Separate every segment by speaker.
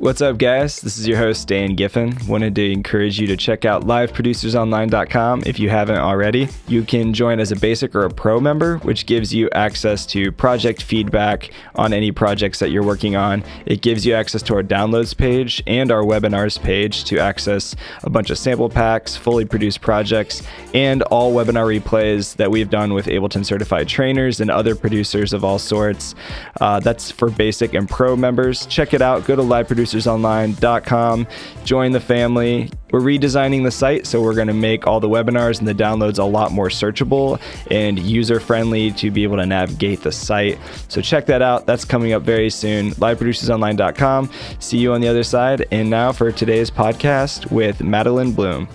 Speaker 1: What's up, guys? This is your host, Dan Giffen. Wanted to encourage you to check out liveproducersonline.com if you haven't already. You can join as a basic or a pro member, which gives you access to project feedback on any projects that you're working on. It gives you access to our downloads page and our webinars page to access a bunch of sample packs, fully produced projects, and all webinar replays that we've done with Ableton certified trainers and other producers of all sorts. Uh, that's for basic and pro members. Check it out. Go to liveproducersonline.com producersonline.com. Join the family. We're redesigning the site, so we're going to make all the webinars and the downloads a lot more searchable and user friendly to be able to navigate the site. So check that out. That's coming up very soon. LiveProducersOnline.com. See you on the other side. And now for today's podcast with Madeleine Bloom.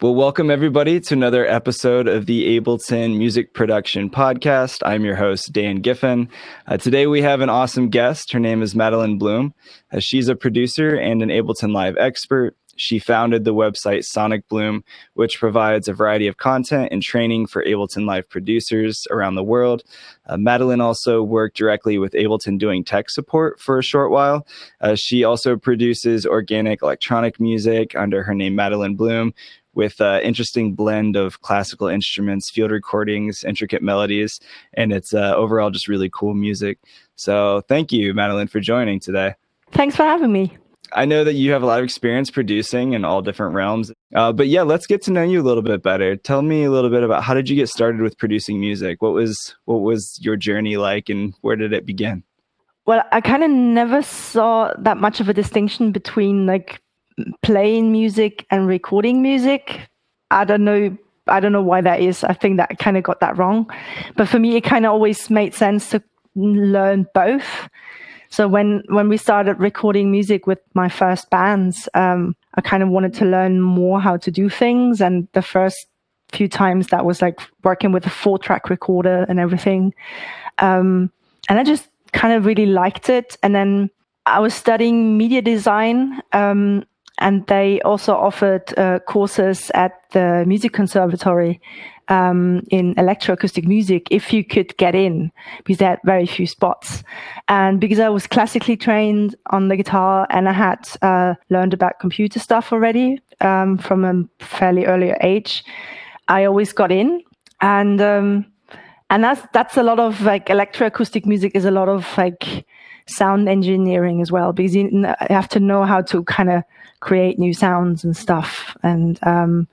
Speaker 1: Well, welcome everybody to another episode of the Ableton Music Production Podcast. I'm your host, Dan Giffen. Uh, today we have an awesome guest. Her name is Madeleine Bloom. Uh, she's a producer and an Ableton Live expert. She founded the website Sonic Bloom, which provides a variety of content and training for Ableton Live producers around the world. Uh, Madeleine also worked directly with Ableton doing tech support for a short while. Uh, she also produces organic electronic music under her name Madeleine Bloom, with an interesting blend of classical instruments, field recordings, intricate melodies, and it's uh, overall just really cool music. So thank you, Madeleine, for joining today.
Speaker 2: Thanks for having me.
Speaker 1: I know that you have a lot of experience producing in all different realms, uh, but yeah, let's get to know you a little bit better. Tell me a little bit about how did you get started with producing music? What was what was your journey like, and where did it begin?
Speaker 2: Well, I kind of never saw that much of a distinction between like playing music and recording music. I don't know. I don't know why that is. I think that kind of got that wrong. But for me, it kind of always made sense to learn both. So when when we started recording music with my first bands, um, I kind of wanted to learn more how to do things. And the first few times that was like working with a four track recorder and everything. Um, and I just kind of really liked it. And then I was studying media design um, and they also offered uh, courses at the music conservatory um, in electroacoustic music if you could get in because they had very few spots. And because i was classically trained on the guitar and i had uh, learned about computer stuff already um, from a fairly early age i always got in. And um, and that's that's a lot of like electroacoustic music is a lot of like sound engineering as well because you have to know how to kind of create new sounds and stuff and um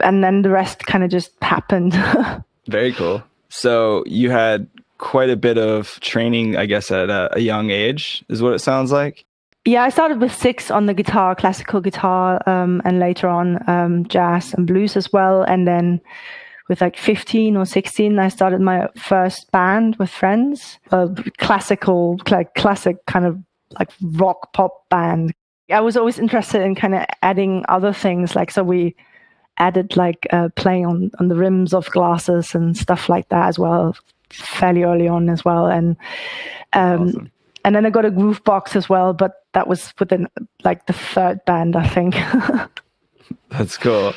Speaker 2: and then the rest kind of just happened.
Speaker 1: Very cool. So you had quite a bit of training i guess at a, a, young age is what it sounds like?
Speaker 2: Yeah i started with six on the guitar classical guitar um, and later on um, jazz and blues as well and then with like 15 or 16 i started my first band with friends a classical like classic kind of like rock pop band I was always interested in kind of adding other things. Like, so we added like uh, playing on, on the rims of glasses and stuff like that as well, fairly early on as well. And, um, awesome. and then I got a groove box as well, but that was within like the third band, I think.
Speaker 1: That's cool.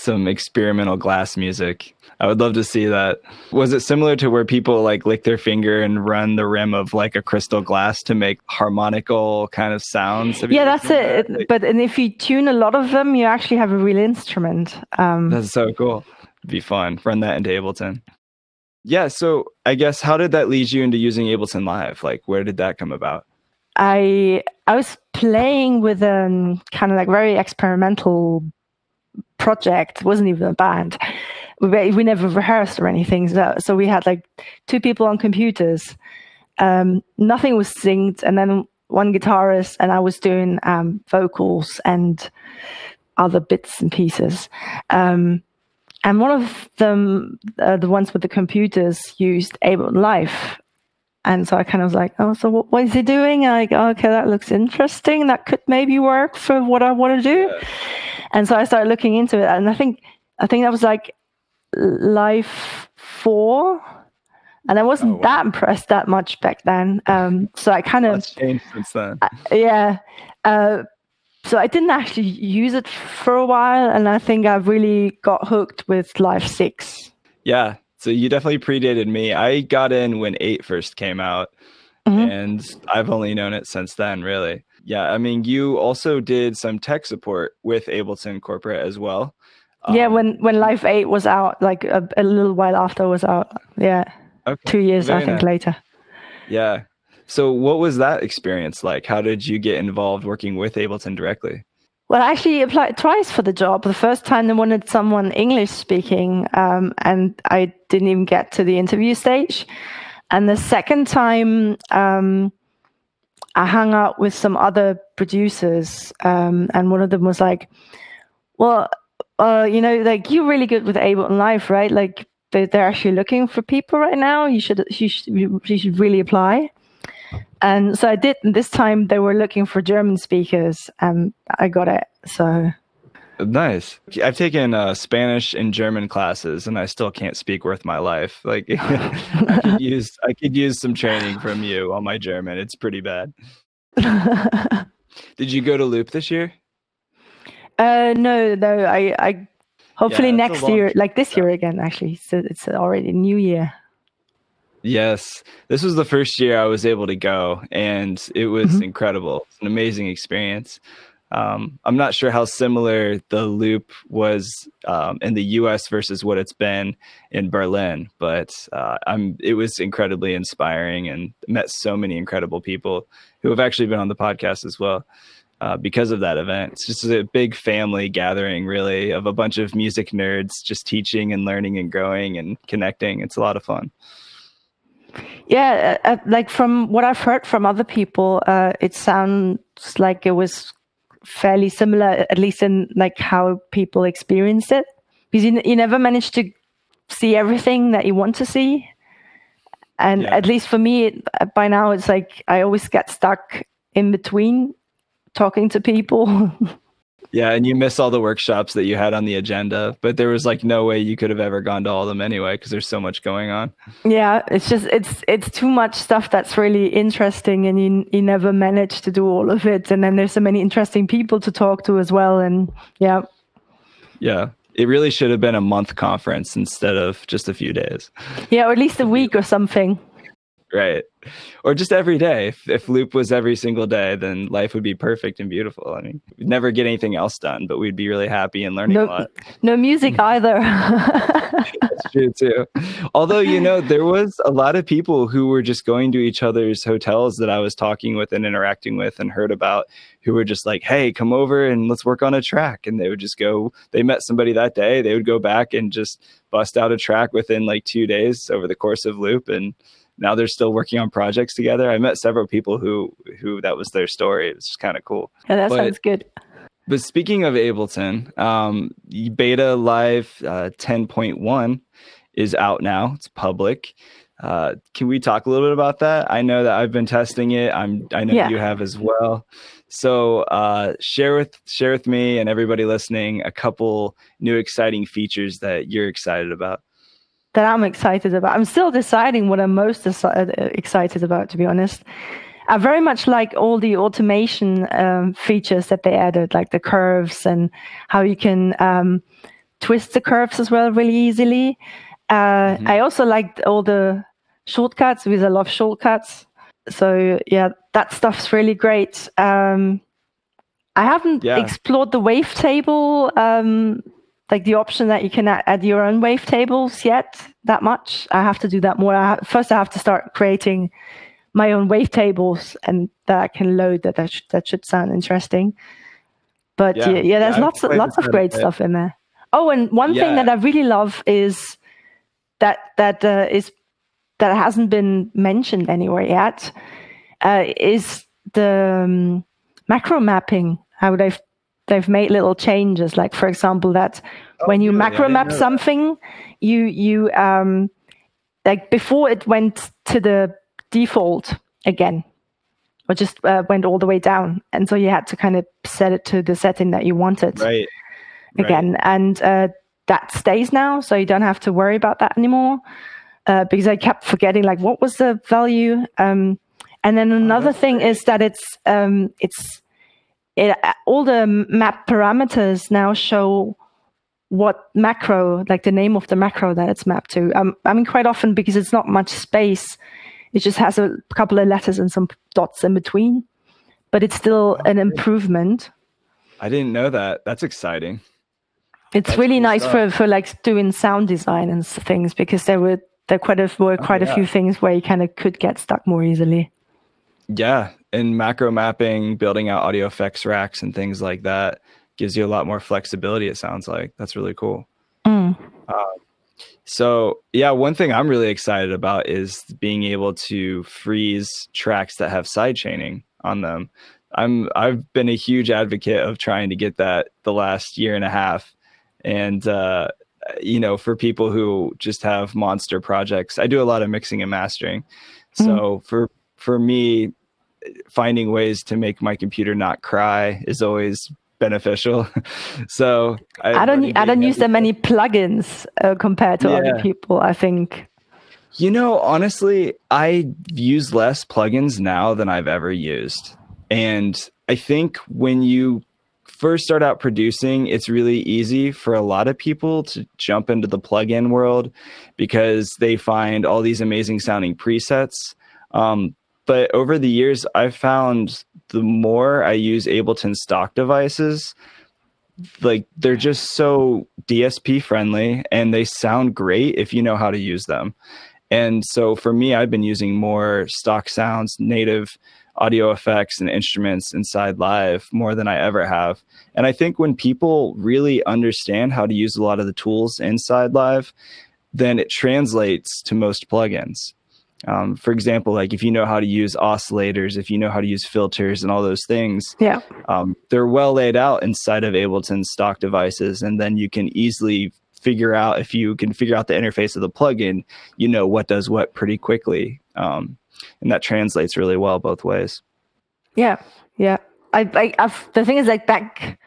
Speaker 1: Some experimental glass music. I would love to see that. Was it similar to where people like lick their finger and run the rim of like a crystal glass to make harmonical kind of sounds?
Speaker 2: yeah, that's it. That? but and if you tune a lot of them, you actually have a real instrument.
Speaker 1: Um, that's so cool. It'd be fun. Run that into Ableton. Yeah. So I guess how did that lead you into using Ableton Live? Like, where did that come about?
Speaker 2: I I was playing with a um, kind of like very experimental project. It wasn't even a band we, we never rehearsed or anything. So, so we had like two people on computers. Um, nothing was synced, and then one guitarist, and I was doing um, vocals and other bits and pieces. Um, and one of them, uh, the ones with the computers, used Ableton Live. And so I kind of was like, oh, so what, what is he doing? And I like, oh, okay, that looks interesting. That could maybe work for what I want to do. Yeah. And so I started looking into it, and I think I think that was like Live 4 and I wasn't oh, wow. that impressed that much back then. Um, so I kind of
Speaker 1: changed since then.
Speaker 2: Uh, yeah. Uh, so I didn't actually use it for a while, and I think I really got hooked with Live Six.
Speaker 1: Yeah. So you definitely predated me. I got in when eight first came out, mm-hmm. and I've only known it since then, really. Yeah, I mean, you also did some tech support with Ableton Corporate as well.
Speaker 2: yeah, um, when when Live Eight was out, like a, a little while after was out. Yeah, okay. two years Very I think nice. later.
Speaker 1: Yeah. So, what was that experience like? How did you get involved working with Ableton directly?
Speaker 2: Well, I actually applied twice for the job. The first time they wanted someone English speaking, um, and I didn't even get to the interview stage. And the second time, um, I hung out with some other producers, um, and one of them was like, "Well, uh, you know, like you're really good with Ableton Live, right? Like they, are actually looking for people right now. You should, you should, you should really apply." And so I did. And this time they were looking for German speakers, and I got it. So
Speaker 1: Nice. I've taken uh, Spanish and German classes, and I still can't speak worth my life. Like, I could use I could use some training from you on my German. It's pretty bad. Did you go to Loop this year?
Speaker 2: Uh, no, no. I, I hopefully yeah, next year, like this year again. Actually, so it's already New Year.
Speaker 1: Yes, this was the first year I was able to go, and it was mm-hmm. incredible. It's an amazing experience. Um, I'm not sure how similar the loop was um, in the U.S. versus what it's been in Berlin, but uh, I'm. It was incredibly inspiring and met so many incredible people who have actually been on the podcast as well. Uh, because of that event, it's just a big family gathering, really, of a bunch of music nerds just teaching and learning and growing and connecting. It's a lot of fun.
Speaker 2: Yeah, uh, uh like from what I've heard from other people, uh, it sounds like it was fairly similar, at least in like how people experienced it, because you, you never manage to see everything that you want to see. And yeah. at least for me, by now, it's like I always get stuck in between talking to people.
Speaker 1: Yeah, and you miss all the workshops that you had on the agenda, but there was like no way you could have ever gone to all of them anyway because there's so much going on.
Speaker 2: Yeah, it's just it's it's too much stuff that's really interesting, and you you never manage to do all of it. And then there's so many interesting people to talk to as well, and yeah.
Speaker 1: Yeah, it really should have been a month conference instead of just a few days.
Speaker 2: Yeah, or at least a week or something
Speaker 1: right or just every day. If, if loop was every single day then life would be perfect and beautiful. I mean we'd never get anything else done but we'd be really happy and learning
Speaker 2: no,
Speaker 1: a lot.
Speaker 2: no music either.
Speaker 1: That's true too. Although you know there was a lot of people who were just going to each other's hotels that i was talking with and interacting with and heard about who were just like hey come over and let's work on a track. And they would just go they met somebody that day they would go back and just bust out a track within like two days over the course of loop. And now they're still working on projects together. I met several people who who that was their story. It's kind of cool.
Speaker 2: Yeah, that but, sounds good.
Speaker 1: But speaking of Ableton, um, beta live uh, 10.1 is out now. It's public. Uh, can we talk a little bit about that? I know that I've been testing it. I'm I know yeah. you have as well. So uh, share with share with me and everybody listening a couple new exciting features that you're excited about
Speaker 2: that I'm excited about. I'm still deciding what I'm most uh, excited about, to be honest. I very much like all the automation um, features that they added, like the curves and how you can um, twist the curves as well really easily. Uh, mm-hmm. I also liked all the shortcuts because I love shortcuts. So yeah, that stuff's really great. Um, I haven't yeah. explored the wavetable um, like the option that you can add, your own wavetables yet that much. I have to do that more. I first, I have to start creating my own wavetables, and that I can load. That that, sh- that should sound interesting. But yeah, yeah, yeah there's yeah, lots of, lots of great stuff in there. Oh, and one thing that I really love is that that uh, is that hasn't been mentioned anywhere yet uh, is the um, macro mapping. How they've they've made little changes. Like for example, that oh, when you really? macro map something, you you um like before it went to the default again or just uh, went all the way down and so you had to kind of set it to the setting that you wanted
Speaker 1: right
Speaker 2: again right. and uh, that stays now so you don't have to worry about that anymore uh, because i kept forgetting like what was the value um, and then oh, another oh, thing great. is that it's um, it's it, all the map parameters now show what macro, like the name of the macro that it's mapped to. Um, I mean, quite often because it's not much space, it just has a couple of letters and some dots in between. but it's still an improvement.
Speaker 1: I didn't know that. That's exciting.
Speaker 2: It's
Speaker 1: That's
Speaker 2: really
Speaker 1: cool
Speaker 2: nice
Speaker 1: stuff.
Speaker 2: for for like doing sound design and things because there were there quite a were
Speaker 1: Oh,
Speaker 2: quite a few things where you kind of could get stuck more easily.
Speaker 1: Yeah, and macro mapping, building out audio effects racks and things like that gives you a lot more flexibility. It sounds like that's really cool.
Speaker 2: Mm.
Speaker 1: So yeah, one thing I'm really excited about is being able to freeze tracks that have side chaining on them. I'm I've been a huge advocate of trying to get that the last year and a half, and uh, you know, for people who just have monster projects, I do a lot of mixing and mastering. So for for me, finding ways to make my computer not cry is always beneficial. so
Speaker 2: I don't I don't use that many plugins uh, compared to other people. I think.
Speaker 1: You know, honestly, I use less plugins now than I've ever used. And I think when you first start out producing, it's really easy for a lot of people to jump into the plugin world because they find all these amazing sounding presets. Um, but over the years, I've found the more I use Ableton stock devices, like they're just so DSP friendly and they sound great if you know how to use them. And so for me, I've been using more stock sounds, native audio effects and instruments inside live more than I ever have. And I think when people really understand how to use a lot of the tools inside live, then it translates to most plugins. Um, for example, like if you know how to use oscillators, if you know how to use filters and all those things,
Speaker 2: Yeah.
Speaker 1: um, they're well laid out inside of Ableton stock devices, and then you can easily figure out if you can figure out the interface of the plugin, you know what does what pretty quickly, um, and that translates really well both ways.
Speaker 2: Yeah, yeah. I, I, I've, the thing is, like back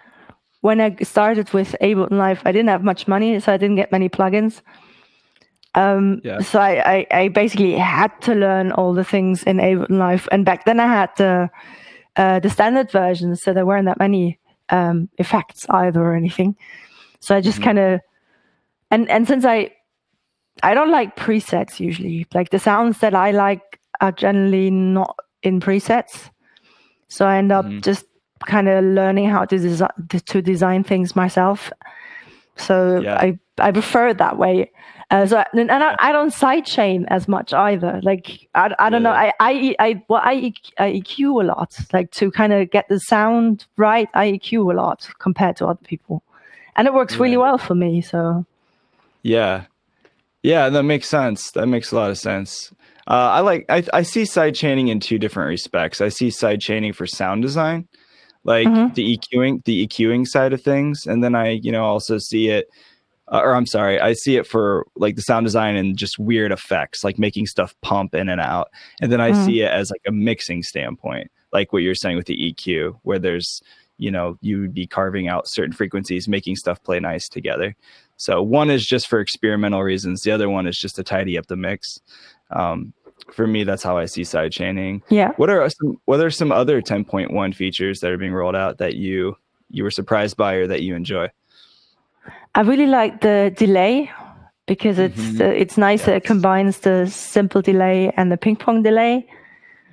Speaker 2: when I started with Ableton Live, I didn't have much money, so I didn't get many plugins. Um,
Speaker 1: Yeah.
Speaker 2: So I, I, I basically had to learn all the things in Ableton Live, and back then I had the, uh, the standard version, so there weren't that many um, effects either or anything. So I just
Speaker 1: Mhm.
Speaker 2: kind of, and and since I, I don't like presets usually. Like the sounds that I like are generally not in presets. So I end up
Speaker 1: Mhm.
Speaker 2: just kind of learning how to design to design things myself. So
Speaker 1: Yeah.
Speaker 2: I I prefer it that way. Uh, so and I, I don't sidechain as much either. Like I, I don't know. I I I well I, I EQ a lot. Like to kind of get the sound right. I EQ a lot compared to other people, and it works really well for me. So
Speaker 1: Yeah, yeah, that makes sense. That makes a lot of sense. Uh, I like I, I see side chaining in two different respects. I see side chaining for sound design, like
Speaker 2: Mhm.
Speaker 1: the EQing, the EQing side of things, and then I, you know, also see it, uh, or I'm sorry, I see it for like the sound design and just weird effects, like making stuff pump in and out, and then I
Speaker 2: Mhm.
Speaker 1: see it as like a mixing standpoint, like what you're saying with the EQ, where there's, you know, you would be carving out certain frequencies, making stuff play nice together. So one is just for experimental reasons. The other one is just to tidy up the mix. Um, for me, that's how I see side chaining.
Speaker 2: yeah.
Speaker 1: What are some What are some other 10.1 features that are being rolled out that you you were surprised by or that you enjoy?
Speaker 2: I really like the delay because it's
Speaker 1: Mhm.
Speaker 2: uh, it's nice that it combines the simple delay and the ping pong delay.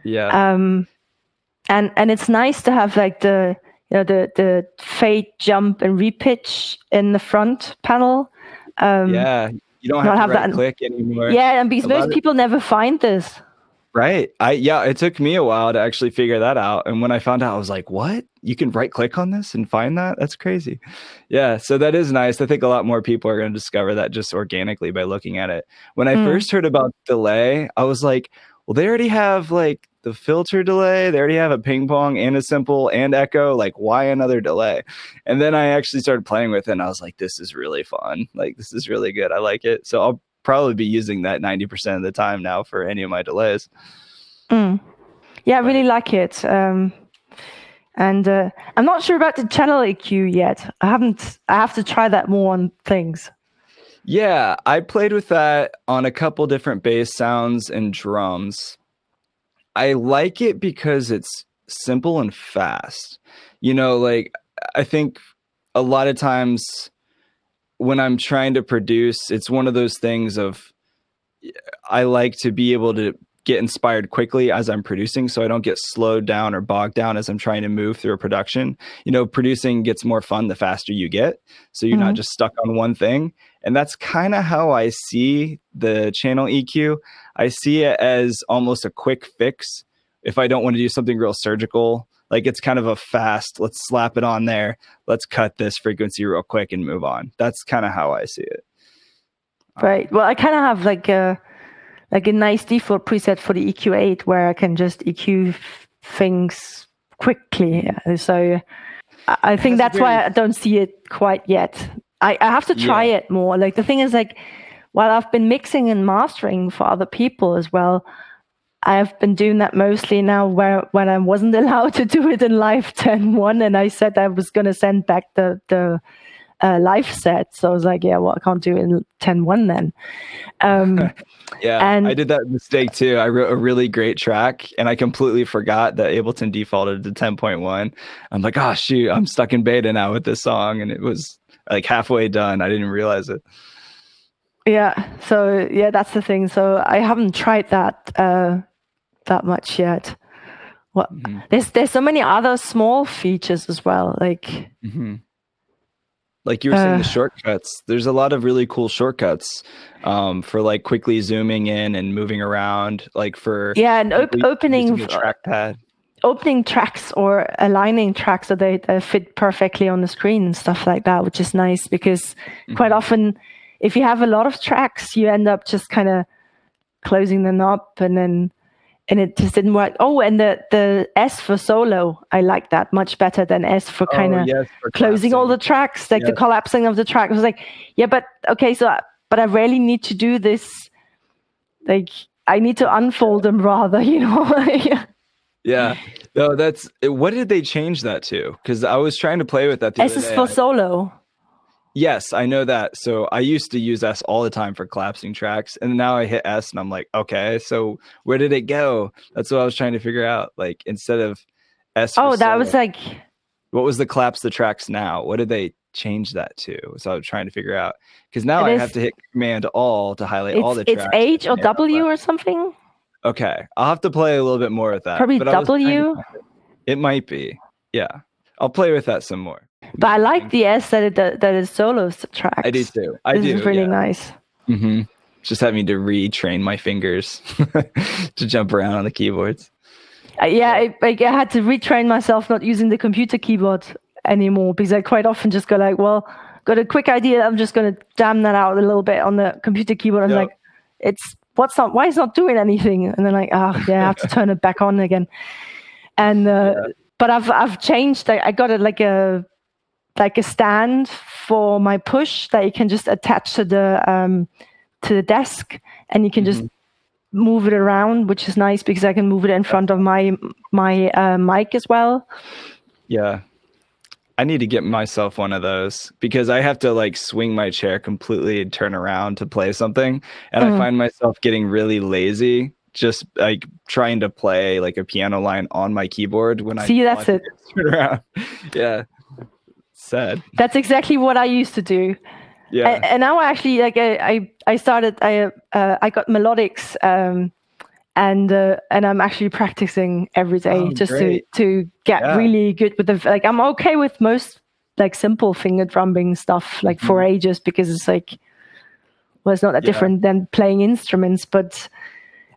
Speaker 1: Yeah,
Speaker 2: Um, and and it's nice to have like the you know the the fade jump and repitch in the front panel. Um,
Speaker 1: yeah. You don't
Speaker 2: not
Speaker 1: have
Speaker 2: have
Speaker 1: right
Speaker 2: that-
Speaker 1: click anymore.
Speaker 2: yeah, and because most people never find this.
Speaker 1: Right. I yeah, it took me a while to actually figure that out. And when I found out, I was like, what? You can right click on this and find that? That's crazy. Yeah. So that is nice. I think a lot more people are going to discover that just organically by looking at it. When I
Speaker 2: Mm.
Speaker 1: first heard about delay, I was like, well, they already have like the filter delay, they already have a ping pong and a simple and echo. Like, why another delay? And then I actually started playing with it and I was like, this is really fun. Like, this is really good. I like it. So I'll probably be using that 90% of the time now for any of my delays.
Speaker 2: Mm. Yeah, I really like it. Um, and uh, I'm not sure about the channel EQ yet. I haven't. I have to try that more on things.
Speaker 1: Yeah, I played with that on a couple different bass sounds and drums. I like it because it's simple and fast. You know, like I think a lot of times when I'm trying to produce, it's one of those things of I like to be able to get inspired quickly as I'm producing so I don't get slowed down or bogged down as I'm trying to move through a production. You know, producing gets more fun the faster you get. So you're mm-hmm. not just stuck on one thing. And that's kind of how I see the channel EQ. I see it as almost a quick fix if I don't want to do something real surgical. Like it's kind of a fast, let's slap it on there. Let's cut this frequency real quick and move on. That's kind of how I see it.
Speaker 2: Um, right. Well, I kind of have like a like a nice default preset for the EQ8 where I can just EQ things quickly. So I think that's, that's why I don't see it quite yet. I, I have to try yeah. it more. Like the thing is like while I've been mixing and mastering for other people as well, I've been doing that mostly now where when I wasn't allowed to do it in live 10.1 and I said I was gonna send back the the uh, live set. So I was like, yeah, well, I can't do it in 10.1 then. Um,
Speaker 1: yeah, and I did that mistake too. I wrote a really great track and I completely forgot that Ableton defaulted to 10.1. I'm like, oh, shoot, I'm stuck in beta now with this song. And it was like halfway done. I didn't realize it.
Speaker 2: Yeah. So, yeah, that's the thing. So I haven't tried that uh, that much yet. What mm-hmm. there's there's so many other small features as well. Like mm-hmm
Speaker 1: like you were saying uh, the shortcuts there's a lot of really cool shortcuts um, for like quickly zooming in and moving around like for
Speaker 2: yeah and op- opening trackpad opening tracks or aligning tracks so they, they, fit perfectly on the screen and stuff like that which is nice because mm-hmm. quite often if you have a lot of tracks you end up just kind of closing them up and then and it just didn't work. Oh, and the the S for solo, I like that much better than S for kind of oh, yes, closing all the tracks, like yes. the collapsing of the track. I was like, yeah, but okay, so but I really need to do this. Like I need to unfold them rather, you know.
Speaker 1: yeah. No, that's what did they change that to? Because I was trying to play with that.
Speaker 2: The S is for solo.
Speaker 1: Yes, I know that. So I used to use S all the time for collapsing tracks, and now I hit S, and I'm like, okay, so where did it go? That's what I was trying to figure out. Like instead of S.
Speaker 2: Oh, that solo, was like.
Speaker 1: What was the collapse the tracks now? What did they change that to? So I was trying to figure out because now I is, have to hit Command All to highlight all the tracks.
Speaker 2: It's H or W or something.
Speaker 1: Okay, I'll have to play a little bit more with that.
Speaker 2: Probably W.
Speaker 1: it might be. Yeah, I'll play with that some more.
Speaker 2: But I like the S that it that is solo tracks.
Speaker 1: I do too. I
Speaker 2: this
Speaker 1: do.
Speaker 2: Is really yeah. nice.
Speaker 1: Mm-hmm. Just having to retrain my fingers to jump around on the keyboards.
Speaker 2: Uh, yeah, I, I had to retrain myself not using the computer keyboard anymore because I quite often just go like, well, got a quick idea. I'm just going to jam that out a little bit on the computer keyboard. I'm yep. like, it's what's not why is not doing anything? And then like, ah, oh, yeah, I have to turn it back on again. And uh, yeah. but I've I've changed. I, I got it like a like a stand for my push that you can just attach to the um, to the desk, and you can mm-hmm. just move it around, which is nice because I can move it in front of my my uh, mic as well.
Speaker 1: Yeah, I need to get myself one of those because I have to like swing my chair completely and turn around to play something, and mm. I find myself getting really lazy just like trying to play like a piano line on my keyboard when
Speaker 2: I see that's it.
Speaker 1: Turn around. yeah sad.
Speaker 2: That's exactly what I used to do. Yeah. And, and now I actually like I I, started I uh, I got melodics um and uh, and I'm actually practicing every day oh, just to to get yeah. really good with the like I'm okay with most like simple finger drumming stuff like mm-hmm. for ages because it's like well it's not that yeah. different than playing instruments but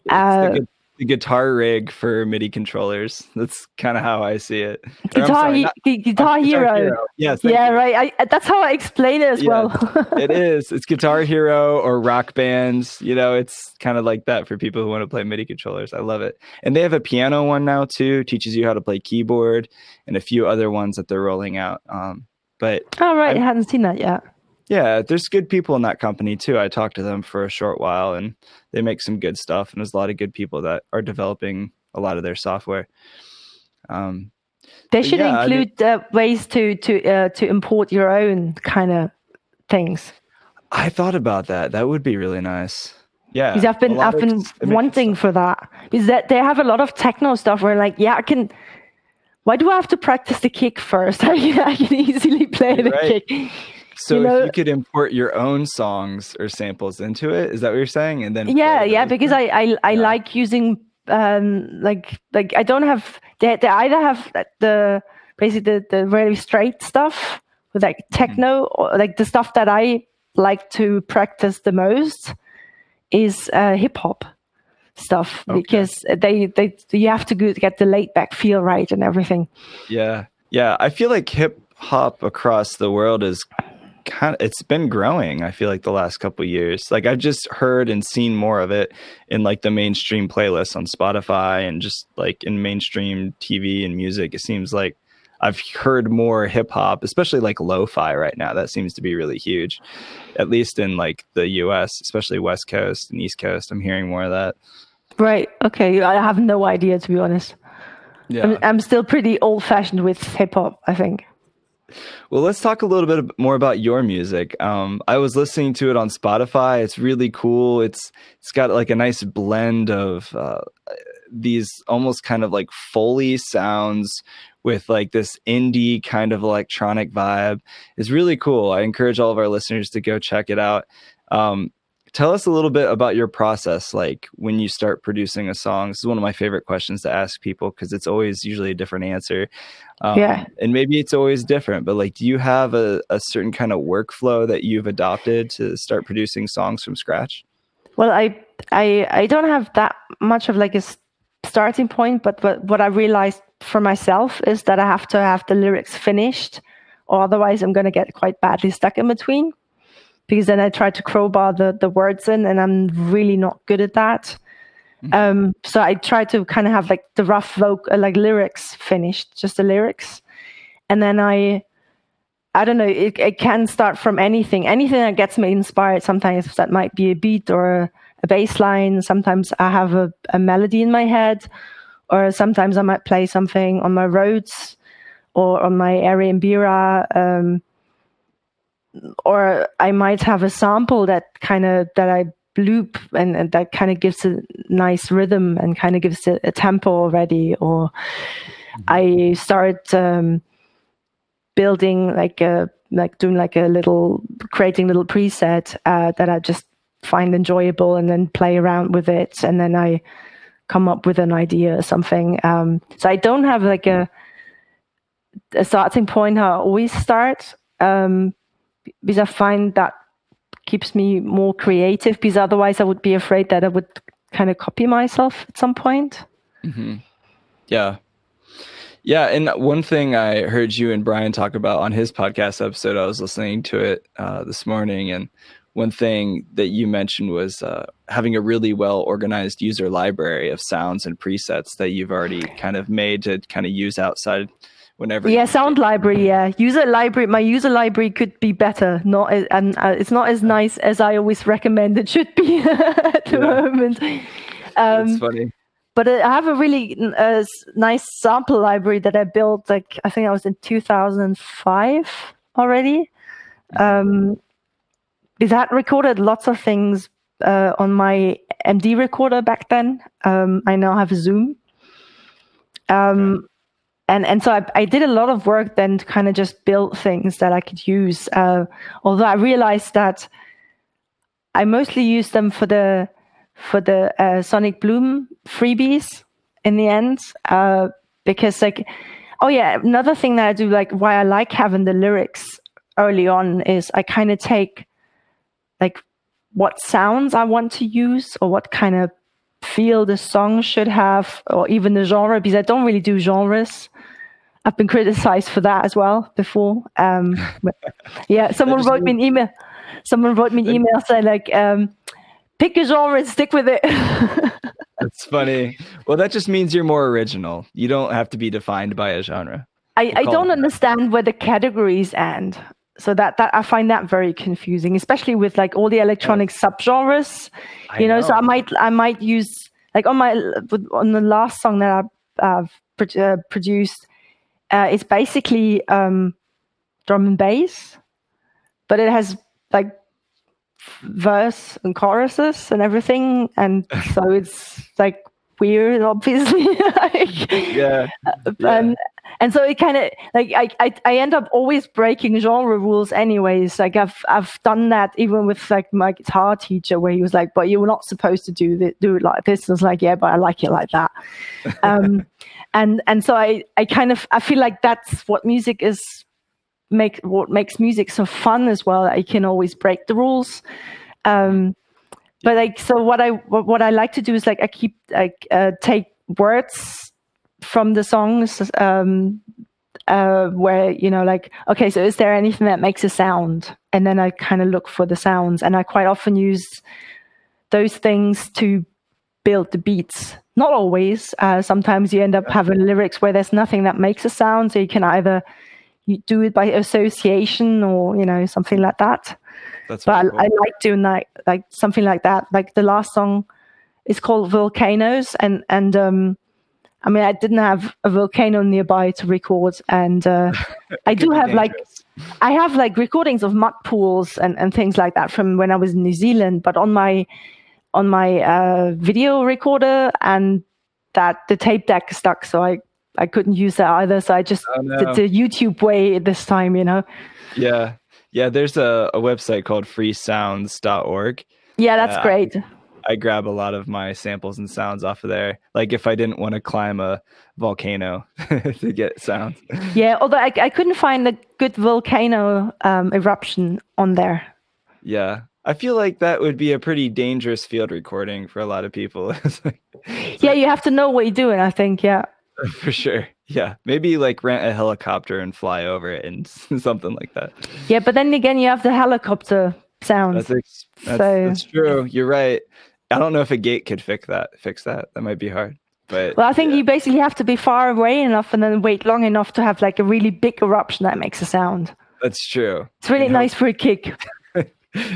Speaker 2: uh,
Speaker 1: the guitar rig for MIDI controllers. That's kind of how I see it.
Speaker 2: Guitar, sorry, not, guitar, Hero. Hero.
Speaker 1: Yes.
Speaker 2: Yeah, you. right. I, that's how I explain it as yes, well.
Speaker 1: it is. It's Guitar Hero or Rock Bands. You know, it's kind of like that for people who want to play MIDI controllers. I love it. And they have a piano one now too. Teaches you how to play keyboard and a few other ones that they're rolling out. Um, but
Speaker 2: oh right, I, I hadn't seen that yet
Speaker 1: yeah, there's good people in that company too. I talked to them for a short while and they make some good stuff. And there's a lot of good people that are developing a lot of their software. Um,
Speaker 2: they should yeah, include I mean, uh, ways to to uh, to import your own kind of things.
Speaker 1: I thought about that. That would be really nice. Yeah,
Speaker 2: because I've been I've been wanting for that. Is that they have a lot of techno stuff where like yeah I can. Why do I have to practice the kick first? I, I can easily play the right. kick
Speaker 1: So you know, if you could import your own songs or samples into it, is that what you're saying? And then
Speaker 2: yeah, yeah, because I I, I yeah. like using um like like I don't have they, they either have the basically the, the really straight stuff with like mm-hmm. techno mm-hmm. or like the stuff that I like to practice the most is uh, hip hop stuff okay. because they they you have to get the laid back feel right and everything.
Speaker 1: Yeah, yeah. I feel like hip hop across the world is kind of it's been growing i feel like the last couple years. Like i've just heard and seen more of it in like the mainstream playlists on spotify and just like in mainstream tv and music. It seems like i've heard more hip hop especially like lo-fi right now. That seems to be really huge at least in like the us especially west coast and east coast. I'm hearing more of that.
Speaker 2: Right. Okay. I have no idea to be honest. Yeah. I'm, I'm still pretty old fashioned with hip hop i think
Speaker 1: well, let's talk a little bit more about your music. Um, I was listening to it on Spotify. It's really cool. It's it's got like a nice blend of uh, these almost kind of like foley sounds with like this indie kind of electronic vibe. It's really cool. I encourage all of our listeners to go check it out. Um, tell us a little bit about your process like when you start producing a song. This is one of my favorite questions to ask people because it's always usually a different answer. Um, yeah. and maybe it's always different but like do you have a, a certain kind of workflow that you've adopted to start producing songs from scratch?
Speaker 2: Well i i i don't have that much of like a starting point but, but what i realized for myself is that i have to have the lyrics finished or otherwise i'm going to get quite badly stuck in between because then I try to crowbar the, the words in and I'm really not good at that. Mm-hmm. Um, so I try to kind of have like the rough vocal, uh, like lyrics finished, just the lyrics. And then I, I don't know, it, it can start from anything, anything that gets me inspired. Sometimes that might be a beat or a, bass line. Sometimes I have a, a melody in my head, or sometimes I might play something on my Rhodes or on my Array Mbira. Um, or I might have a sample that kind of that I loop and, and that kind of gives a nice rhythm and kind of gives it a tempo already or mm-hmm. I start um, building like a like doing like a little creating little preset uh, that I just find enjoyable and then play around with it and then I come up with an idea or something um, so I don't have like a a starting point how I always start um, because I find that keeps me more creative because otherwise I would be afraid that I would kind of copy myself at some point.
Speaker 1: Mm-hmm. Yeah. Yeah. And one thing I heard you and Brian talk about on his podcast episode, I was listening to it uh, this morning. And one thing that you mentioned was uh, having a really well organized user library of sounds and presets that you've already kind of made to kind of use outside whenever.
Speaker 2: Yeah, sound library. Yeah, user library. My user library could be better. Not and uh, it's not as nice as I always recommend it should be at the yeah. moment.
Speaker 1: Um, That's funny.
Speaker 2: But I have a really uh, nice sample library that I built. Like I think I was in 2005 already. Um, that recorded lots of things uh, on my MD recorder back then. Um, I now have Zoom. Um, and and so I, I, did a lot of work then to kind of just build things that I could use. Uh, although I realized that I mostly use them for the for the uh, Sonic Bloom freebies in the end, uh, because like, oh yeah, another thing that I do like why I like having the lyrics early on is I kind of take like what sounds I want to use or what kind of feel the song should have or even the genre because I don't really do genres. I've been criticized for that as well before. Um, yeah, someone wrote me an email. Someone wrote me an email saying like, um, pick a genre and stick with it.
Speaker 1: That's funny. Well, that just means you're more original. You don't have to be defined by a genre.
Speaker 2: I, I don't understand where the categories end. So that that I find that very confusing, especially with like all the electronic oh. subgenres. You know, know, so I might I might use like on my on the last song that I, have uh, produced uh, it's basically um, drum and bass, but it has like verse and choruses and everything, and so it's like weird, obviously.
Speaker 1: like, yeah.
Speaker 2: And and so it kind of like I, I I end up always breaking genre rules anyways. Like I've I've done that even with like my guitar teacher where he was like, "But you were not supposed to do this, do it like this." And I was like, "Yeah, but I like it like that." um, and and so I I kind of I feel like that's what music is make what makes music so fun as well. I can always break the rules. Um, but like so what I what, what I like to do is like I keep like uh, take words from the songs um, uh, where you know like okay so is there anything that makes a sound? And then i kind of look for the sounds and i quite often use those things to build the beats. Not always uh, sometimes you end up having lyrics where there's nothing that makes a sound so you can either you do it by association or you know something like that.
Speaker 1: That's
Speaker 2: but I,
Speaker 1: cool.
Speaker 2: I like doing that like something like that. Like the last song is called volcanoes and and um i mean i didn't have a volcano nearby to record and uh i do have like i have like recordings of mud pools and and things like that from when i was in new zealand but on my on my uh video recorder and that the tape deck is stuck so i i couldn't use that either so i just
Speaker 1: Oh, no.
Speaker 2: did the youtube way this time you know
Speaker 1: Yeah. Yeah, there's a, a website called freesounds.org.
Speaker 2: yeah that's
Speaker 1: Uh,
Speaker 2: great
Speaker 1: I grab a lot of my samples and sounds off of there. Like if I didn't want to climb a volcano to get sounds.
Speaker 2: Yeah, although I, I couldn't find a good volcano um, eruption on there.
Speaker 1: Yeah. I feel like that would be a pretty dangerous field recording for a lot of people. Like-
Speaker 2: Yeah, you have to know what you're doing, I think. Yeah.
Speaker 1: for sure. Yeah. Maybe like rent a helicopter and fly over it and something like that.
Speaker 2: Yeah, but then again, you have the helicopter sounds.
Speaker 1: That's, ex- that's,
Speaker 2: So-
Speaker 1: that's true. You're right. I don't know if a gate could fix that. Fix that. That might be hard. But
Speaker 2: well, I think
Speaker 1: yeah.
Speaker 2: you basically have to be far away enough and then wait long enough to have like a really big eruption that makes a sound.
Speaker 1: that's true.
Speaker 2: It's really
Speaker 1: Yeah.
Speaker 2: nice for a kick.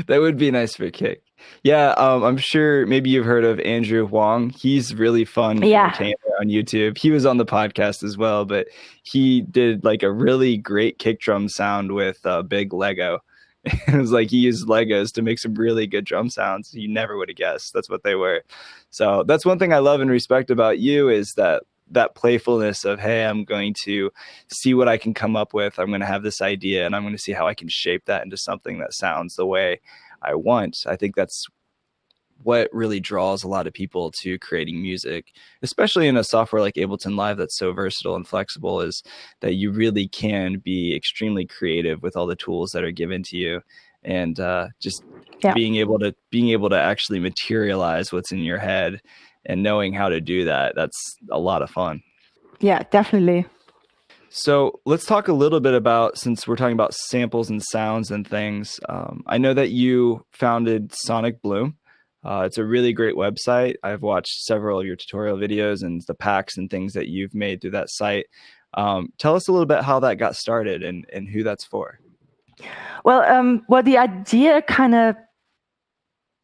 Speaker 1: that would be nice for a kick. Yeah, um, I'm sure maybe you've heard of Andrew Huang. He's really fun
Speaker 2: Yeah.
Speaker 1: entertainer on YouTube. He was on the podcast as well, but he did like a really great kick drum sound with uh, big Lego. it was like he used Legos to make some really good drum sounds. You never would have guessed that's what they were. So that's one thing I love and respect about you is that that playfulness of hey, I'm going to see what I can come up with. I'm going to have this idea and I'm going to see how I can shape that into something that sounds the way I want. I think that's what really draws a lot of people to creating music, especially in a software like Ableton Live that's so versatile and flexible, is that you really can be extremely creative with all the tools that are given to you, and uh, just
Speaker 2: Yeah.
Speaker 1: being able to being able to actually materialize what's in your head and knowing how to do that. That's a lot of fun.
Speaker 2: Yeah, definitely.
Speaker 1: So let's talk a little bit about since we're talking about samples and sounds and things. Um, I know that you founded Sonic Bloom. Uh, it's a really great website. I've watched several of your tutorial videos and the packs and things that you've made through that site. Um, tell us a little bit how that got started and, and who that's for.
Speaker 2: Well, um, well, the idea kind of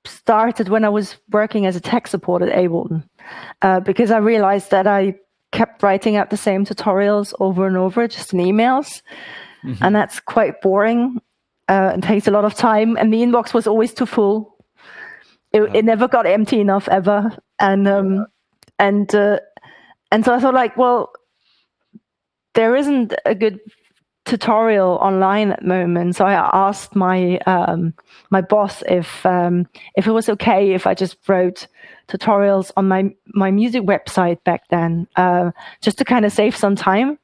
Speaker 2: started when I was working as a tech support at Ableton, uh, because I realized that I kept writing out the same tutorials over and over, just in emails,
Speaker 1: Mhm.
Speaker 2: and that's quite boring uh, and takes a lot of time. And the inbox was always too full. It,
Speaker 1: Yeah.
Speaker 2: it never got empty enough ever, and um, and uh, and so I thought like, well, there isn't a good tutorial online at the moment. So I asked my um, my boss if um, if it was okay if I just wrote tutorials on my my music website back then, uh, just to kind of save some time.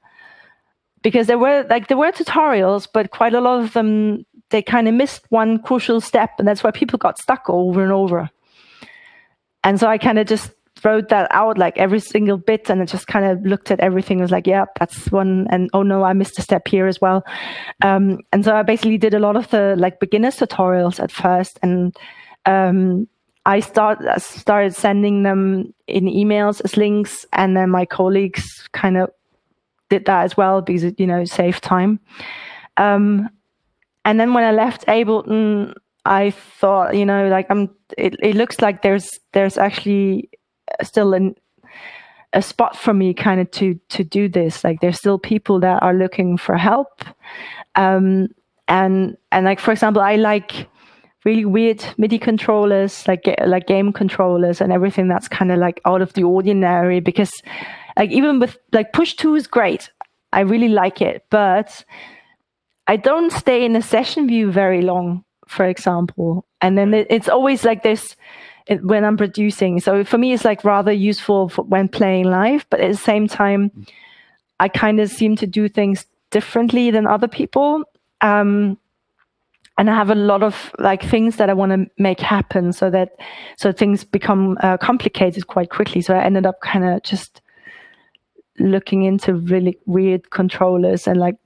Speaker 2: Because there were like there were tutorials, but quite a lot of them they kind of missed one crucial step, and that's why people got stuck over and over. And so I kind of just wrote that out like every single bit and I just kind of looked at everything was like, yeah, that's one. And oh no, I missed a step here as well. Um, and so I basically did a lot of the like beginners tutorials at first. And um, I start, I started sending them in emails as links. And then my colleagues kind of did that as well because it, you know, saved time. Um, and then when I left Ableton, I thought, you know, like I'm, it, it looks like there's, there's actually still an, a spot for me kind of to to do this. Like there's still people that are looking for help. Um and and like for example i like really weird midi controllers like like game controllers and everything that's kind of like out of the ordinary because like even with like push 2 is great. I really like it, but I don't stay in a session view very long, for example. And then it, it's always like this it, when I'm producing. So for me, it's like rather useful for when playing live, but at the same time, I kind of seem to do things differently than other people. Um, and I have a lot of like things that I want to make happen so that so things become uh, complicated quite quickly. So I ended up kind of just looking into really weird controllers and like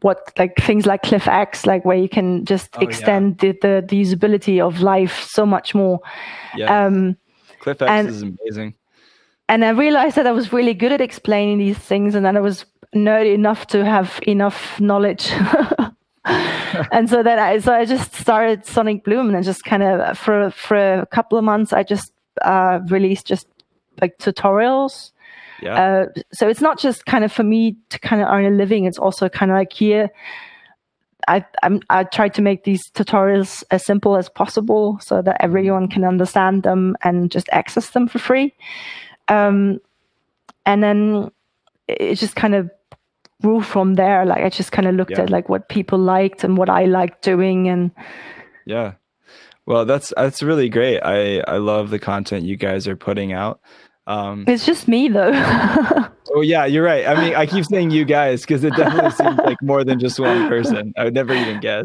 Speaker 2: what like things like ClyphX, like where you can just oh, extend yeah. the, the, the usability of life so much more.
Speaker 1: Yeah. Um, ClyphX and, is amazing.
Speaker 2: And I realized that I was really good at explaining these things, and then I was nerdy enough to have enough knowledge. and so then I so I just started Sonic Bloom, and just kind of for for a couple of months I just uh, released just like tutorials
Speaker 1: yeah. Uh,
Speaker 2: so it's not just kind of for me to kind of earn a living. It's also kind of like here, I I'm, I try to make these tutorials as simple as possible so that everyone can understand them and just access them for free. Um, and then it just kind of grew from there. Like I just kind of looked yeah. at like what people liked and what I liked doing, and
Speaker 1: yeah. Well, that's that's really great. I I love the content you guys are putting out.
Speaker 2: Um, it's just me though.
Speaker 1: oh yeah, you're right. I mean, I keep saying you guys because it definitely seems like more than just one person. I would never even guess.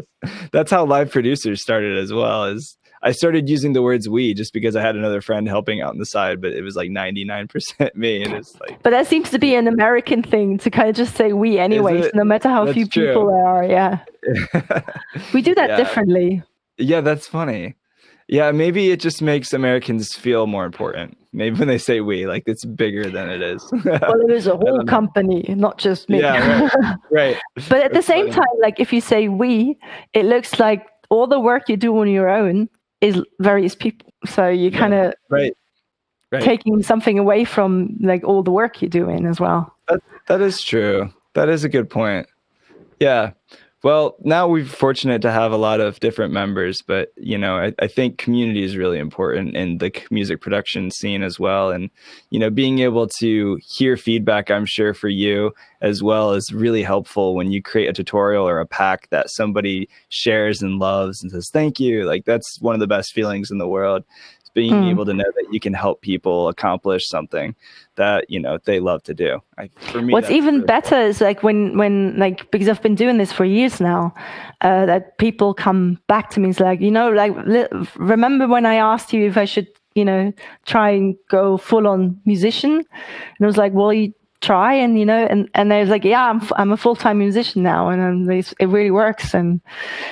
Speaker 1: That's how live producers started as well. Is I started using the words we just because I had another friend helping out on the side, but it was like 99% me. And it's like.
Speaker 2: But that seems to be an American thing to kind of just say we anyways, no matter how few true. people there are. Yeah. we do that yeah. differently.
Speaker 1: Yeah, that's funny. Yeah, maybe it just makes Americans feel more important. Maybe when they say we, like it's bigger than it is.
Speaker 2: well, it is a whole company, not just me.
Speaker 1: Yeah, right. right.
Speaker 2: but at the same funny. time, like if you say we, it looks like all the work you do on your own is various people. So you kind of
Speaker 1: right. right.
Speaker 2: taking something away from like all the work you're doing as well.
Speaker 1: That, that is true. That is a good point. Yeah. Well, now we're fortunate to have a lot of different members, but you know, I, I, think community is really important in the music production scene as well. And you know, being able to hear feedback, I'm sure for you as well is really helpful when you create a tutorial or a pack that somebody shares and loves and says thank you. Like that's one of the best feelings in the world being mm. able to know that you can help people accomplish something that you know they love to do. I,
Speaker 2: for me, what's even really better cool. is like when when like because I've been doing this for years now, uh, that people come back to me. It's like you know, like remember when I asked you if I should you know try and go full on musician, and I was like, well, you try and you know and and there's like yeah i'm, I'm a full-time musician now and it really works and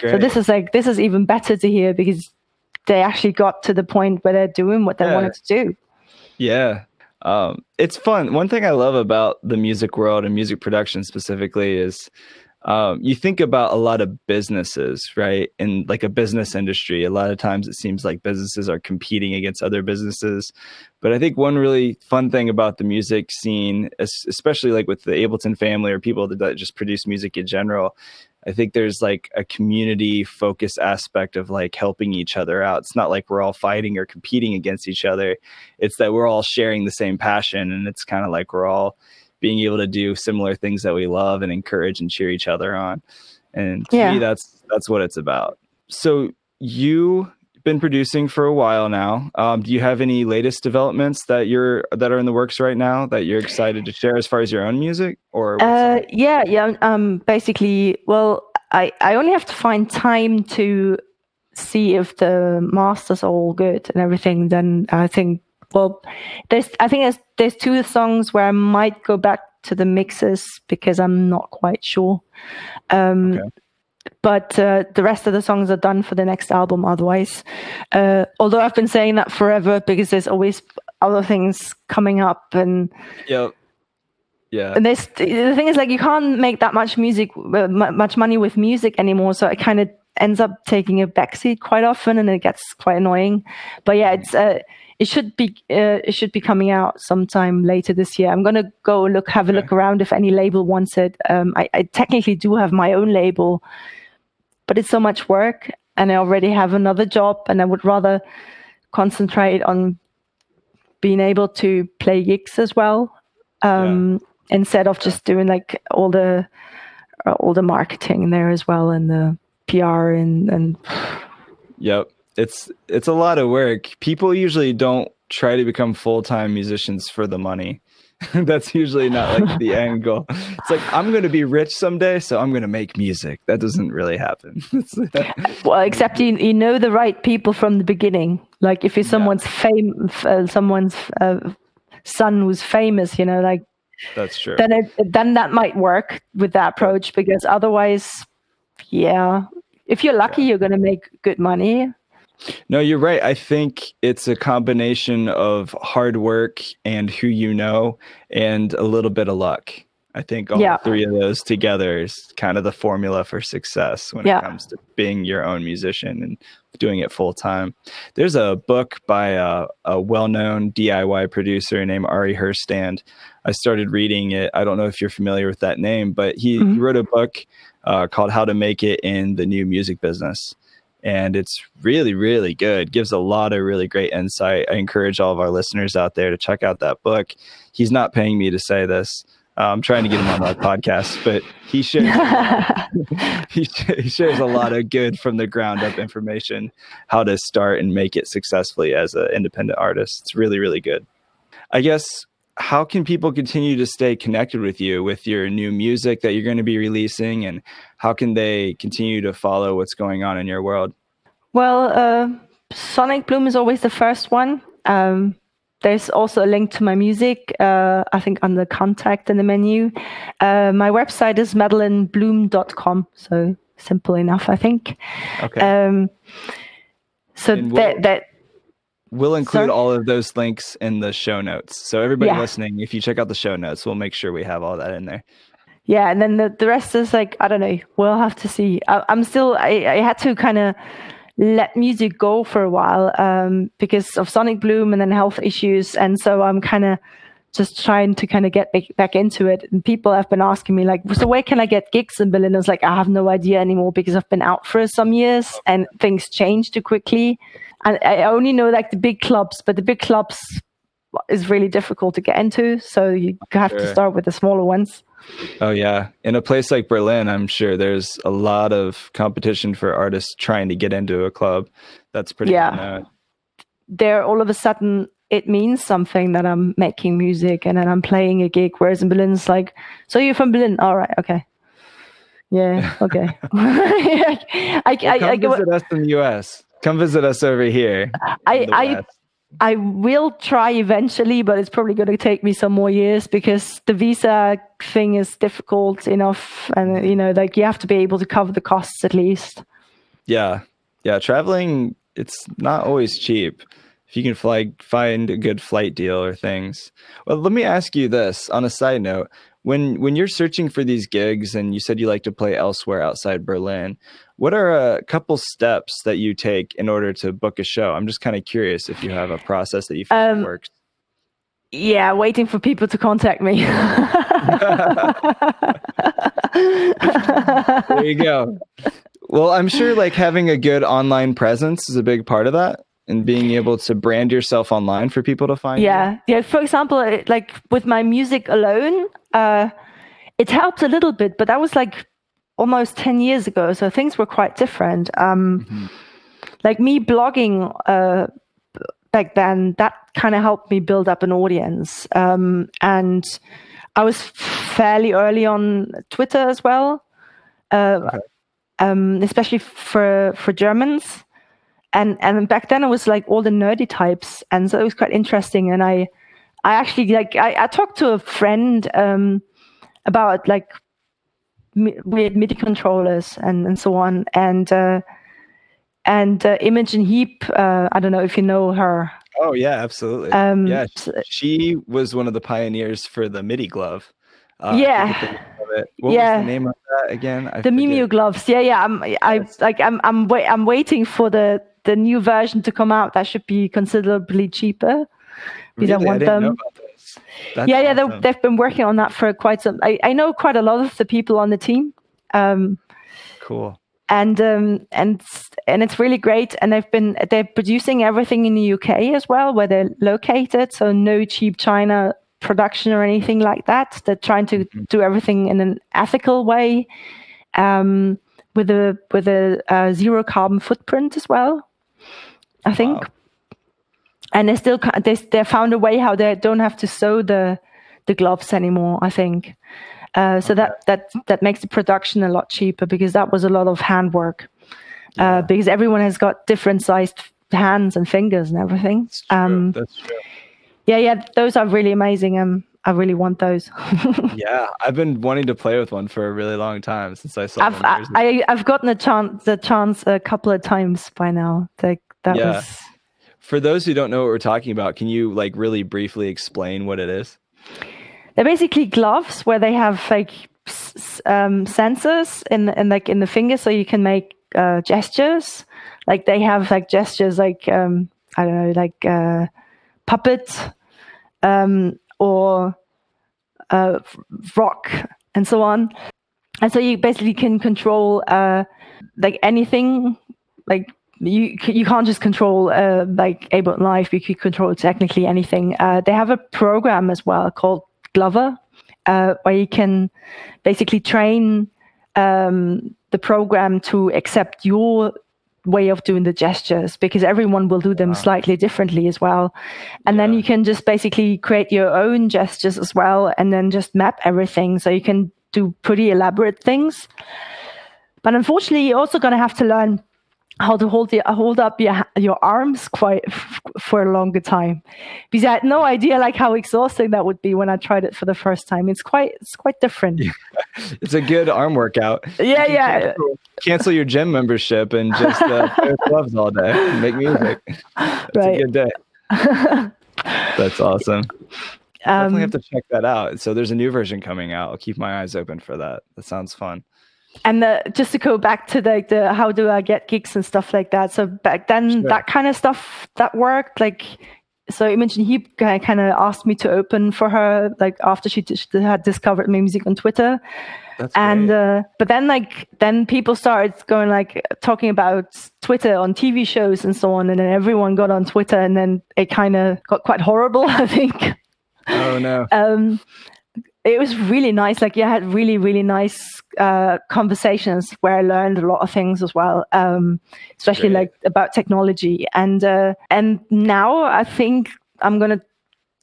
Speaker 2: Great. so this is like this is even better to hear because they actually got to the point where they're doing what they yeah. wanted to do.
Speaker 1: Yeah. Um, it's fun. One thing I love about the music world and music production specifically is um, you think about a lot of businesses, right? In like a business industry, a lot of times it seems like businesses are competing against other businesses. But I think one really fun thing about the music scene, especially like with the Ableton family or people that just produce music in general, I think there's like a community focus aspect of like helping each other out. It's not like we're all fighting or competing against each other. It's that we're all sharing the same passion and it's kind of like we're all being able to do similar things that we love and encourage and cheer each other on. And to yeah. me that's that's what it's about. So you been producing for a while now. Um, do you have any latest developments that you're that are in the works right now that you're excited to share as far as your own music? Or
Speaker 2: uh, yeah, yeah. Um, basically, well, I I only have to find time to see if the masters are all good and everything. Then I think well, there's I think there's there's two songs where I might go back to the mixes because I'm not quite sure. Um, okay but uh, the rest of the songs are done for the next album otherwise. Uh, although i've been saying that forever because there's always other things coming up and
Speaker 1: yeah yeah.
Speaker 2: And there's the thing is like you can't make that much music uh, much money with music anymore so it kind of ends up taking a backseat quite often and it gets quite annoying. But yeah it's uh, it should be uh, it should be coming out sometime later this year. I'm gonna go look have a look around if any label wants it. Um, I, I, technically do have my own label, but it's so much work, and I already have another job, and I would rather concentrate on being able to play gigs as well. Um, instead of just doing like all the uh, all the marketing there as well and the PR and and
Speaker 1: Yep. It's it's a lot of work. People usually don't try to become full-time musicians for the money. That's usually not like the end goal. It's like I'm going to be rich someday, so I'm going to make music. That doesn't really happen.
Speaker 2: well, except you, you know the right people from the beginning. Like if you're someone's yeah. fame, uh, someone's uh, son was famous, you know, like
Speaker 1: that's true.
Speaker 2: Then it, then that might work with that approach because otherwise, yeah, if you're lucky, yeah. you're going to make good money.
Speaker 1: No, you're right. I think it's a combination of hard work and who you know and a little bit of luck. I think all yeah. three of those together is kind of the formula for success when yeah. it comes to being your own musician and doing it full time. There's a book by a, a well known DIY producer named Ari Herstand. I started reading it. I don't know if you're familiar with that name, but he, mm-hmm. he wrote a book uh, called How to Make It in the New Music Business and it's really really good. Gives a lot of really great insight. I encourage all of our listeners out there to check out that book. He's not paying me to say this. Uh, i'm trying to get him on my podcast but he shares he, he shares a lot of good from the ground up information how to start and make it successfully as an independent artist. It's really really good. I guess how can people continue to stay connected with you with your new music that you're going to be releasing and how can they continue to follow what's going on in your world?
Speaker 2: Well uh, sonic bloom is always the first one. Um, there's also a link to my music uh, i think on the contact in the menu. Uh, my website is madeleinebloom.com so simple enough i think.
Speaker 1: Okay.
Speaker 2: Um, so that that
Speaker 1: We'll include all of those links in the show notes. So everybody yeah. listening, if you check out the show notes, we'll make sure we have all that in there.
Speaker 2: Yeah, and then the, the rest is like I don't know. We'll have to see. I, am still. I, I had to kind of let music go for a while um, because of Sonic Bloom and then health issues, and so I'm kind of just trying to kind of get back into it. And people have been asking me like, so where can I get gigs in Berlin? I was like, I have no idea anymore because I've been out for some years and things change too quickly and I only know like the big clubs, but the big clubs is really difficult to get into. So you have sure. to start with the smaller ones.
Speaker 1: Oh yeah, in a place like Berlin, I'm sure there's a lot of competition for artists trying to get into a club. That's pretty
Speaker 2: yeah. There, all of a sudden, it means something that I'm making music and then I'm playing a gig. Whereas in Berlin, it's like, so you're from Berlin? All right, okay. Yeah, okay.
Speaker 1: I, I, I, I, visit us in the US. Come visit us over here.
Speaker 2: I I I will try eventually, but it's probably going to take me some more years because the visa thing is difficult enough, and mm-hmm. you know, like you have to be able to cover the costs at least.
Speaker 1: Yeah, yeah. Traveling, it's not always cheap. If you can fly, find a good flight deal or things. Well, let me ask you this on a side note: when when you're searching for these gigs, and you said you like to play elsewhere outside Berlin, what are a couple steps that you take in order to book a show? I'm just kind of curious if you have a process that you find um, works.
Speaker 2: Yeah, waiting for people to contact me.
Speaker 1: there you go. Well, I'm sure like having a good online presence is a big part of that and being able to brand yourself online for people to find
Speaker 2: yeah you. yeah for example like with my music alone uh it helped a little bit but that was like almost 10 years ago so things were quite different um, mm-hmm. like me blogging uh, back then that kind of helped me build up an audience um, and i was fairly early on twitter as well uh, okay. um, especially for for germans and and back then it was like all the nerdy types and so it was quite interesting and i i actually like i, I talked to a friend um, about like weird MIDI controllers and, and so on. And uh, and uh, Imogen Heap, uh, I don't know if you know her.
Speaker 1: Oh yeah, absolutely. Um, yeah, she was one of the pioneers for the MIDI glove.
Speaker 2: Uh, yeah.
Speaker 1: What yeah. was the name of that again?
Speaker 2: I the MiMU gloves. Yeah, yeah. I'm I yes. like I'm I'm wait I'm waiting for the the new version to come out. That should be considerably cheaper.
Speaker 1: We Really? I want them.
Speaker 2: Yeah, yeah, awesome. they've been working on that for quite some. I, I know quite a lot of the people on the team. Um,
Speaker 1: cool.
Speaker 2: And um, and and it's really great. And they've been they're producing everything in the UK as well, where they're located. So no cheap China production or anything like that. They're trying to mm-hmm. do everything in an ethical way, um, with a with a, a, zero carbon footprint as well. I think, wow. and they still they they found a way how they don't have to sew the the gloves anymore. I think. Uh, so okay. that that that makes the production a lot cheaper because that was a lot of handwork. Uh, yeah. Uh, because everyone has got different sized hands and fingers and everything.
Speaker 1: That's true. Um, That's true.
Speaker 2: Yeah, yeah, those are really amazing. Um, I really want those.
Speaker 1: yeah, I've been wanting to play with one for a really long time since I saw.
Speaker 2: I've I, I, have gotten a chance the chance a couple of times by now. Like that yeah. was.
Speaker 1: For those who don't know what we're talking about, can you like really briefly explain what it is?
Speaker 2: They're basically gloves where they have like um, sensors in in like in the finger, so you can make uh, gestures. Like they have like gestures like um, I don't know, like uh, puppet um, or uh, rock and so on. And so you basically can control uh, like anything like you you can't just control uh, like Ableton Live. You can control technically anything. Uh, they have a program as well called Glover, uh, where you can basically train um, the program to accept your way of doing the gestures because everyone will do them wow. slightly differently as well. And yeah. then you can just basically create your own gestures as well and then just map everything so you can do pretty elaborate things. But unfortunately, you're also going to have to learn how to hold hold up your your arms quite f- for a longer time because I had no idea like how exhausting that would be when I tried it for the first time. It's quite it's quite different. Yeah.
Speaker 1: It's a good arm workout.
Speaker 2: Yeah, yeah.
Speaker 1: Cancel, cancel, your gym membership and just uh, play gloves all day make music. It's right. a good day. That's awesome. Um, Definitely have to check that out. So there's a new version coming out. I'll keep my eyes open for that. That sounds fun
Speaker 2: and the, just to go back to the, the how do I get gigs and stuff like that. So back then, sure. that kind of stuff that worked. Like, so Imogen Heap kind of asked me to open for her, like after she, she had discovered my music on Twitter. That's and uh, but then like then people started going like talking about Twitter on TV shows and so on, and then everyone got on Twitter, and then it kind of got quite horrible. I think.
Speaker 1: Oh no.
Speaker 2: um, it was really nice. Like, yeah, I had really, really nice uh, conversations where I learned a lot of things as well, um, especially Great. like about technology. And uh, and now I think I'm gonna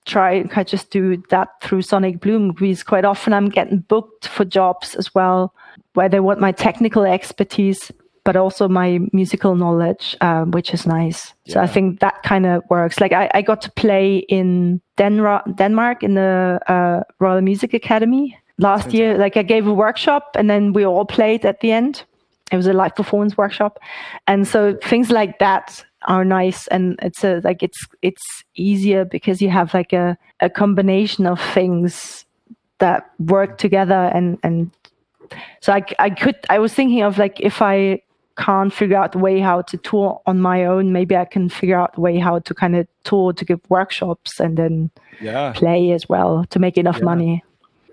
Speaker 2: try and just do that through Sonic Bloom because quite often I'm getting booked for jobs as well where they want my technical expertise but also my musical knowledge, um, which is nice. Yeah. So I think that kind of works. Like I, I got to play in Denra- Denmark in the uh, Royal Music Academy last year. Like I gave a workshop and then we all played at the end. It was a live performance workshop, and so things like that are nice and it's a like it's it's easier because you have like a, a combination of things that work together and and so I, I could i was thinking of like if i can't figure out the way how to tour on my own, maybe I can figure out the way how to kind of tour to give workshops and then yeah. play as well to make enough yeah. money.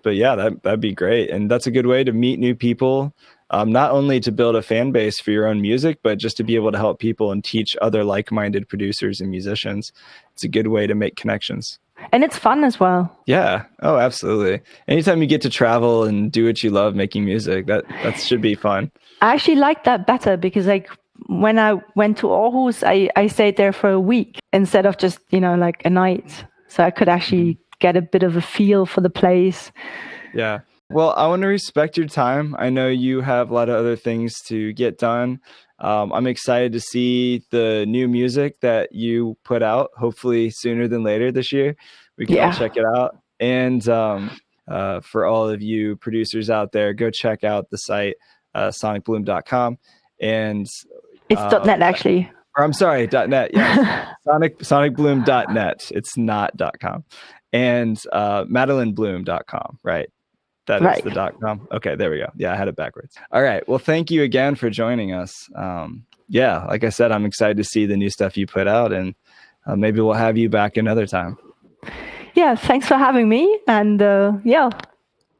Speaker 1: But yeah, that that'd be great, and that's a good way to meet new people. Um, not only to build a fan base for your own music, but just to be able to help people and teach other like-minded producers and musicians. It's a good way to make connections
Speaker 2: and it's fun as well
Speaker 1: yeah oh absolutely anytime you get to travel and do what you love making music that that should be fun
Speaker 2: I actually like that better because like when I went to Aarhus, I, I stayed there for a week instead of just, you know, like a night. So I could actually mm-hmm. get a bit of a feel for the place.
Speaker 1: Yeah. Well, I want to respect your time. I know you have a lot of other things to get done. Um, I'm excited to see the new music that you put out, hopefully sooner than later this year. We can yeah. check it out. And um, uh, for all of you producers out there, go check out the site uh, sonicbloom.com. And
Speaker 2: it's uh, .net actually.
Speaker 1: Or I'm sorry, .net. Yes, Sonic sonicbloom.net. It's not .com. And uh, madeleinebloom.com. Right. That right. is the dot com. Okay, there we go. Yeah, I had it backwards. All right. Well, thank you again for joining us. Um, yeah, like I said, I'm excited to see the new stuff you put out, and uh, maybe we'll have you back another time.
Speaker 2: Yeah, thanks for having me, and uh, yeah,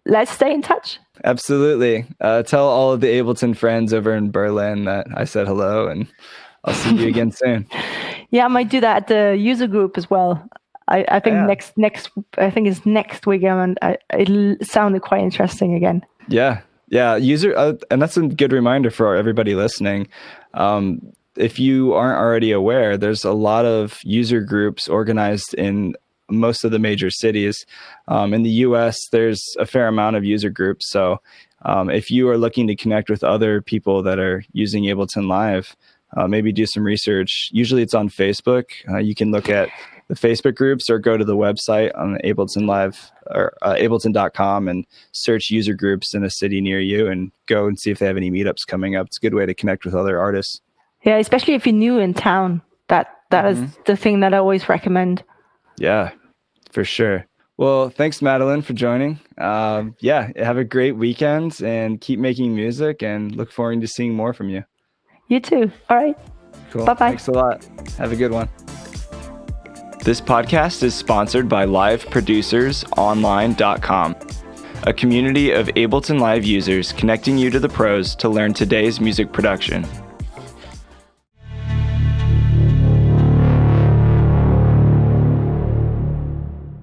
Speaker 2: let's stay in touch.
Speaker 1: Absolutely. Uh, tell all of the Ableton friends over in Berlin that I said hello and I'll see you again soon.
Speaker 2: Yeah, I might do that at the user group as well. I, I think
Speaker 1: Yeah.
Speaker 2: next next I think it's next weekend. I, it sounded quite interesting again.
Speaker 1: Yeah, yeah. User, uh, and that's a good reminder for everybody listening. Um, if you aren't already aware, there's a lot of user groups organized in most of the major cities. Um, in the U.S., there's a fair amount of user groups. So, um, if you are looking to connect with other people that are using Ableton Live, uh, maybe do some research. Usually, it's on Facebook. Uh, you can look at the Facebook groups or go to the website on Ableton Live or uh, Ableton.com and search user groups in a city near you and go and see if they have any meetups coming up. It's a good way to connect with other artists.
Speaker 2: Yeah, especially if you're new in town. That that is the thing that I always recommend.
Speaker 1: Yeah, for sure. Well, thanks, Madeleine, for joining. Um, yeah, have a great weekend and keep making music and look forward to seeing more from you.
Speaker 2: You too. All right.
Speaker 1: Cool.
Speaker 2: Bye-bye.
Speaker 1: Thanks a lot. Have a good one. This podcast is sponsored by liveproducersonline.com, a community of Ableton Live users connecting you to the pros to learn today's music production.